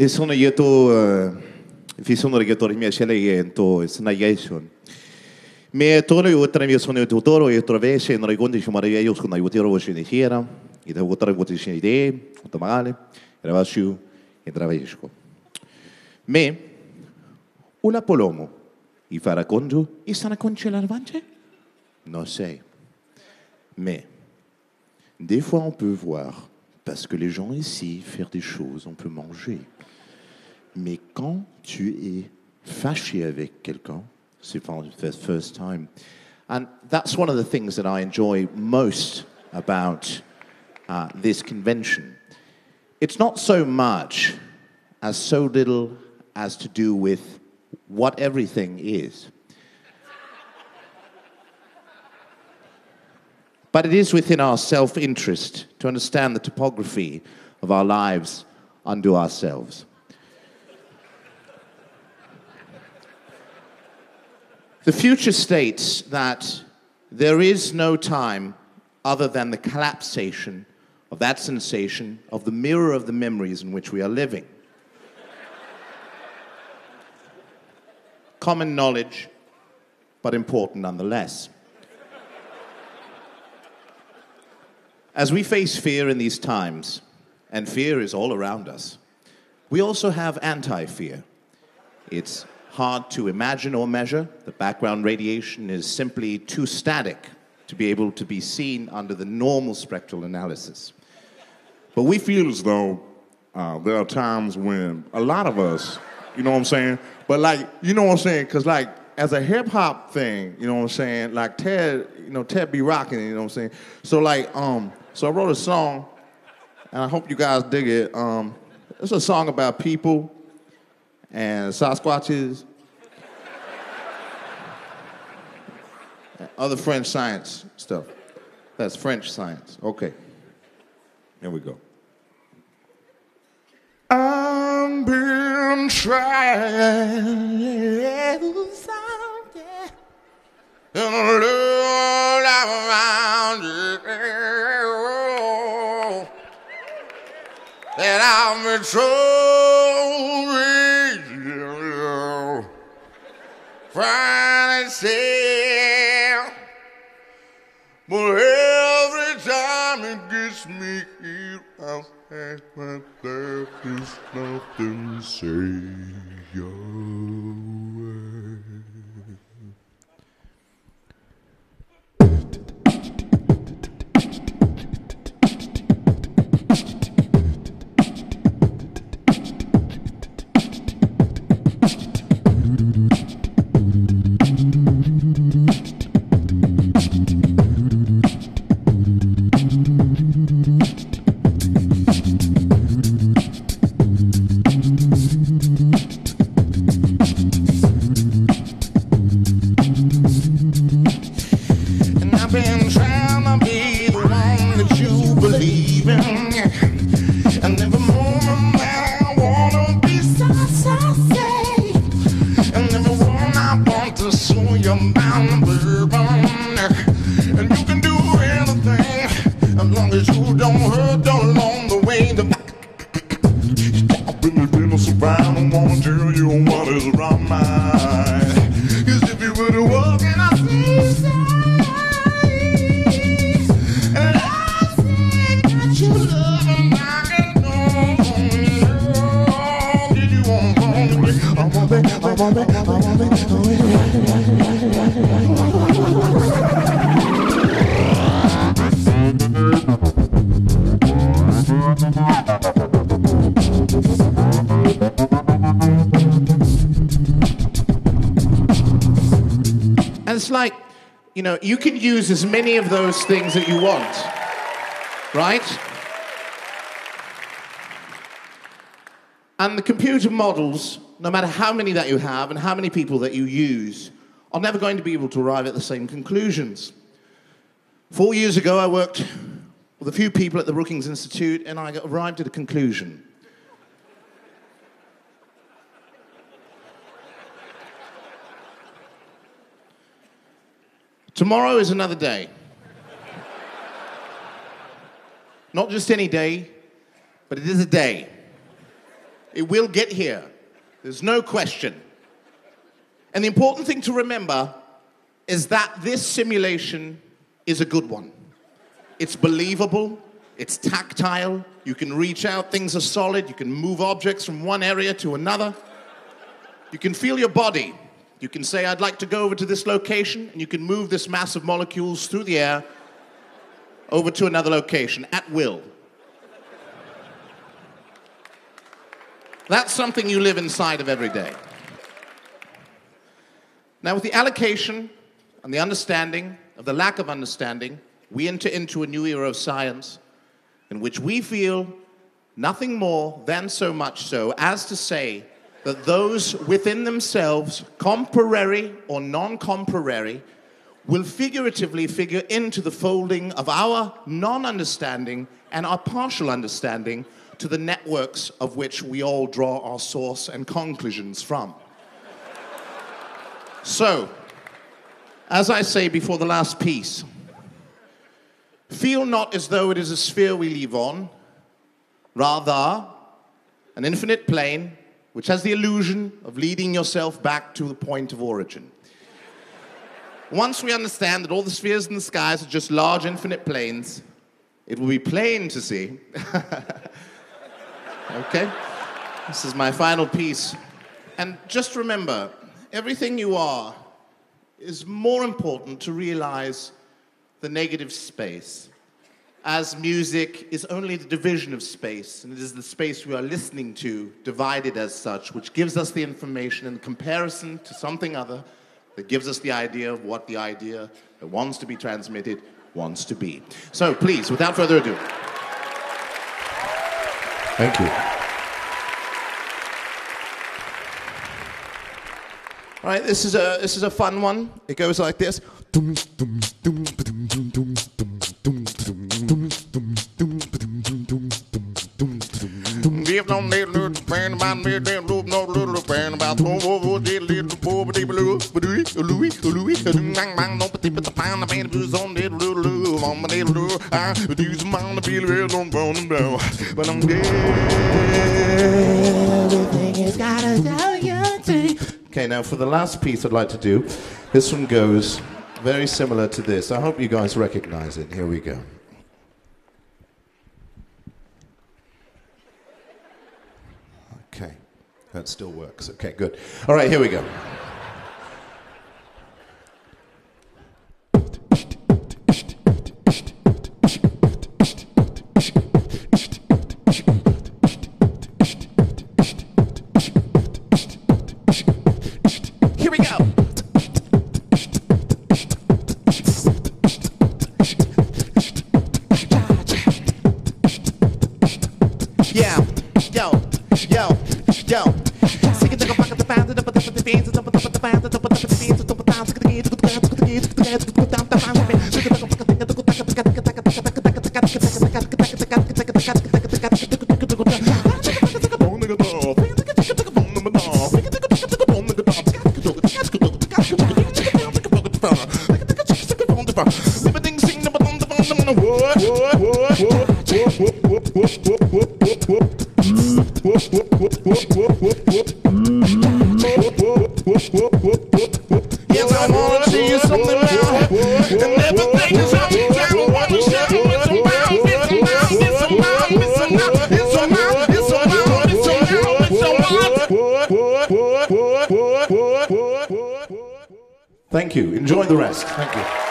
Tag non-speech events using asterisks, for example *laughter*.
De sono jetu, fi sono regători mie și ele tu sna ieșun. Me toro eu trebuie să ne tutoro eu trovese în regonde și mare eu con naiu tiro și ne hiera, i de otra gote și idee, automale, era și e travesco. Me una polomo i farà congiu i sana concelar vance? Non sei. Me, des fois on peut voir parce que les gens ici faire des choses, on peut manger. Mais quand tu es fâché avec quelqu'un, c'est for the first time. And that's one of the things that I enjoy most about uh, this convention. It's not so much as so little as to do with what everything is. But it is within our self interest to understand the topography of our lives unto ourselves. The future states that there is no time other than the collapsation of that sensation of the mirror of the memories in which we are living. Common knowledge, but important nonetheless. As we face fear in these times, and fear is all around us, we also have anti fear. It's hard to imagine or measure. The background radiation is simply too static to be able to be seen under the normal spectral analysis. But we feel as though uh, there are times when a lot of us, you know what I'm saying? But like, you know what I'm saying? Because like, as a hip hop thing, you know what I'm saying? Like Ted, you know, Ted be rocking, you know what I'm saying? So like, um, so I wrote a song, and I hope you guys dig it. Um, it's a song about people and Sasquatches, and other French science stuff. That's French science. Okay. Here we go. I've been trying I'm in trouble. Trying but every time it gets me here, I'll say, but there is nothing to say. Around mine. Cause if you were to walk and I you and I say that you love and I know Did you want me? I want me, I want me, I want me, you know, you can use as many of those things that you want, right? And the computer models, no matter how many that you have and how many people that you use, are never going to be able to arrive at the same conclusions. Four years ago, I worked with a few people at the Brookings Institute, and I arrived at a conclusion. Tomorrow is another day. Not just any day, but it is a day. It will get here. There's no question. And the important thing to remember is that this simulation is a good one. It's believable, it's tactile, you can reach out, things are solid, you can move objects from one area to another. You can feel your body. You can say, I'd like to go over to this location, and you can move this mass of molecules through the air over to another location at will. That's something you live inside of every day. Now, with the allocation and the understanding of the lack of understanding, we enter into a new era of science in which we feel nothing more than so much so as to say that those within themselves, comparary or non comparary, will figuratively figure into the folding of our non understanding and our partial understanding to the networks of which we all draw our source and conclusions from. so, as I say before the last piece, feel not as though it is a sphere we live on, rather, an infinite plane which has the illusion of leading yourself back to the point of origin. Once we understand that all the spheres in the skies are just large infinite planes, it will be plain to see *laughs* Okay? This is my final piece. And just remember, everything you are is more important to realize the negative space. As music is only the division of space, and it is the space we are listening to, divided as such, which gives us the information in comparison to something other that gives us the idea of what the idea that wants to be transmitted wants to be. So please, without further ado. Thank you. All right, this is a this is a fun one. It goes like this. Little fan about me, then loop no little fan about the over the little poor but blue, but uh, Louis, uh, Louis, uh, Louis, bang bang no but the pound of ah, man who's on the little on my little I do some on the feel real on bone blow, but I'm dead. Everything has gotta tell you Okay, now for the last piece I'd like to do, this one goes very similar to this. I hope you guys recognize it. Here we go. That still works. Okay, good. All right, here we go. Here we go. Yeah, yo, yo, don't. The fans the the the. Yes, I wanna tell you something about And everything is up. Gotta it, with some. It's a it's a it's a it's a it's a it's a it's a. Thank you. Enjoy the rest. Thank you.